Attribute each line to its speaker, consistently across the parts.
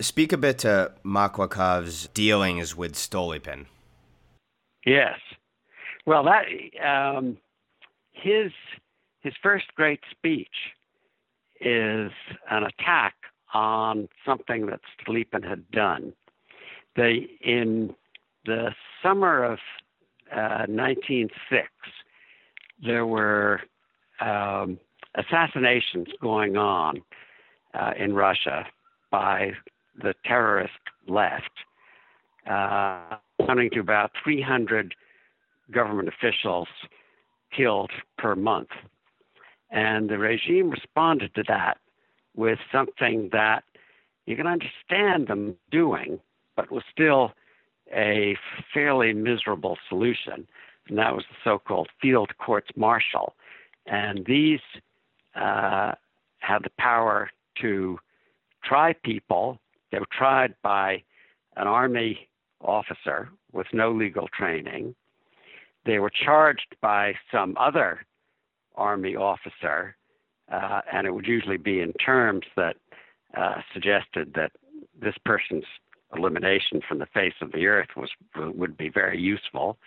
Speaker 1: Speak a bit to Maklakov's dealings with Stolypin.
Speaker 2: Yes. Well, that um, his his first great speech is an attack on something that Stolypin had done. They in the summer of uh, 1906, there were um, assassinations going on uh, in Russia by the terrorist left, uh, amounting to about 300 government officials killed per month. And the regime responded to that with something that you can understand them doing, but was still a fairly miserable solution. And that was the so called field courts martial. And these uh, had the power to try people. They were tried by an army officer with no legal training. They were charged by some other army officer, uh, and it would usually be in terms that uh, suggested that this person's elimination from the face of the earth was would be very useful.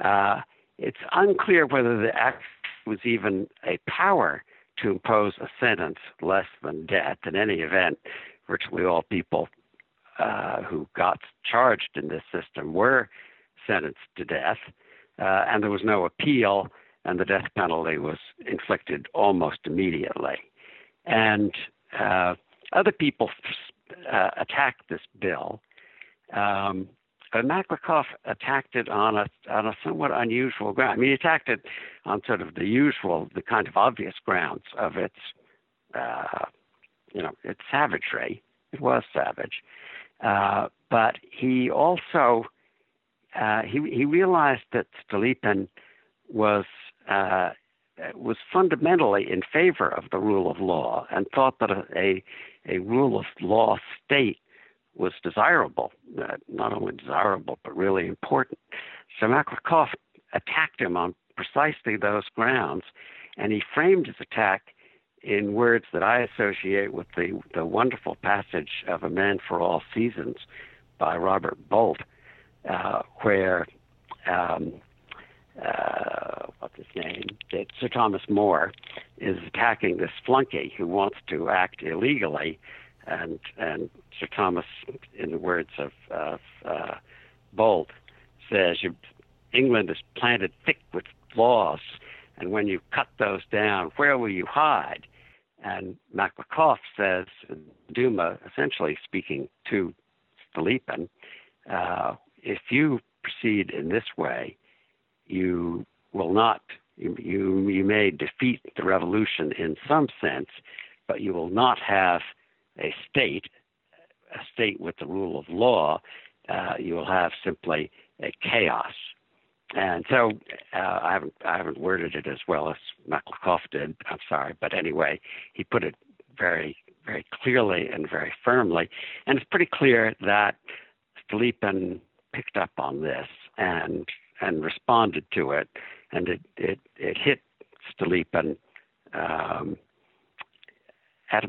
Speaker 2: Uh, it's unclear whether the act was even a power to impose a sentence less than death. In any event, virtually all people uh, who got charged in this system were sentenced to death, uh, and there was no appeal, and the death penalty was inflicted almost immediately. And uh, other people uh, attacked this bill. Um, but Maklakov attacked it on a on a somewhat unusual ground. I mean, he attacked it on sort of the usual, the kind of obvious grounds of its, uh, you know, its savagery. It was savage, uh, but he also uh, he he realized that Stolypin was uh, was fundamentally in favor of the rule of law and thought that a, a, a rule of law state was desirable, uh, not only desirable, but really important. So Maklakov attacked him on precisely those grounds, and he framed his attack in words that I associate with the, the wonderful passage of A Man for All Seasons by Robert Bolt, uh, where um, uh, what's his name? That Sir Thomas More is attacking this flunky who wants to act illegally, and and Sir Thomas, in the words of, of uh, Bolt, says England is planted thick with laws, and when you cut those down, where will you hide? And Maklakov says, Duma, essentially speaking to Stolypin, uh, if you proceed in this way, you will not you, you you may defeat the revolution in some sense, but you will not have a state, a state with the rule of law. Uh, you will have simply a chaos. And so uh, I haven't I haven't worded it as well as Maklakov did. I'm sorry, but anyway, he put it very very clearly and very firmly, and it's pretty clear that Stolypin picked up on this and and responded to it, and it it, it hit Stolypin um, at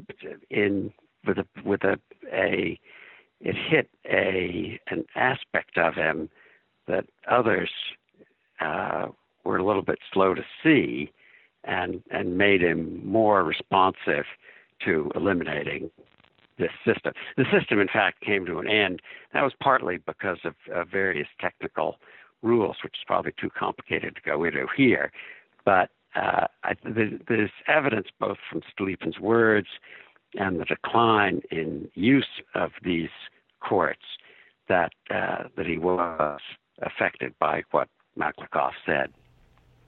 Speaker 2: in with a with a a it hit a an aspect of him that others uh, were a little bit slow to see, and and made him more responsive to eliminating this system. The system, in fact, came to an end. That was partly because of, of various technical rules, which is probably too complicated to go into here. But uh, I, there's evidence both from Stolypin's words and the decline in use of these courts that uh, that he was affected by what Maklakov said.